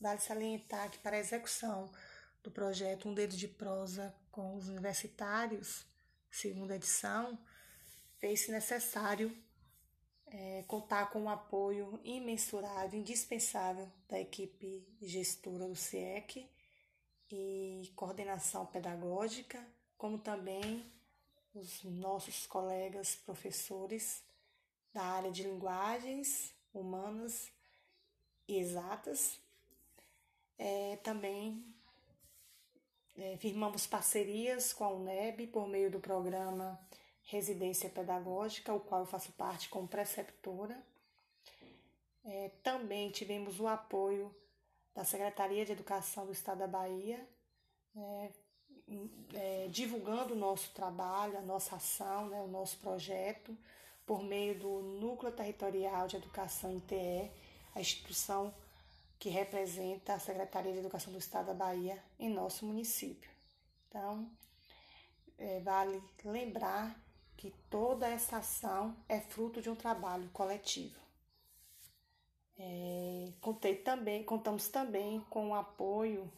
Vale salientar que para a execução do projeto Um Dedo de Prosa com os Universitários, segunda edição, fez-se necessário é, contar com o apoio imensurável, indispensável da equipe gestora do CIEC e coordenação pedagógica, como também os nossos colegas professores da área de linguagens humanas e exatas. É, também é, firmamos parcerias com a UNEB por meio do programa Residência Pedagógica, o qual eu faço parte como preceptora. É, também tivemos o apoio da Secretaria de Educação do Estado da Bahia, é, é, divulgando o nosso trabalho, a nossa ação, né, o nosso projeto, por meio do Núcleo Territorial de Educação ITE, a instituição que representa a Secretaria de Educação do Estado da Bahia em nosso município. Então, é, vale lembrar que toda essa ação é fruto de um trabalho coletivo. É, contei também, contamos também com o apoio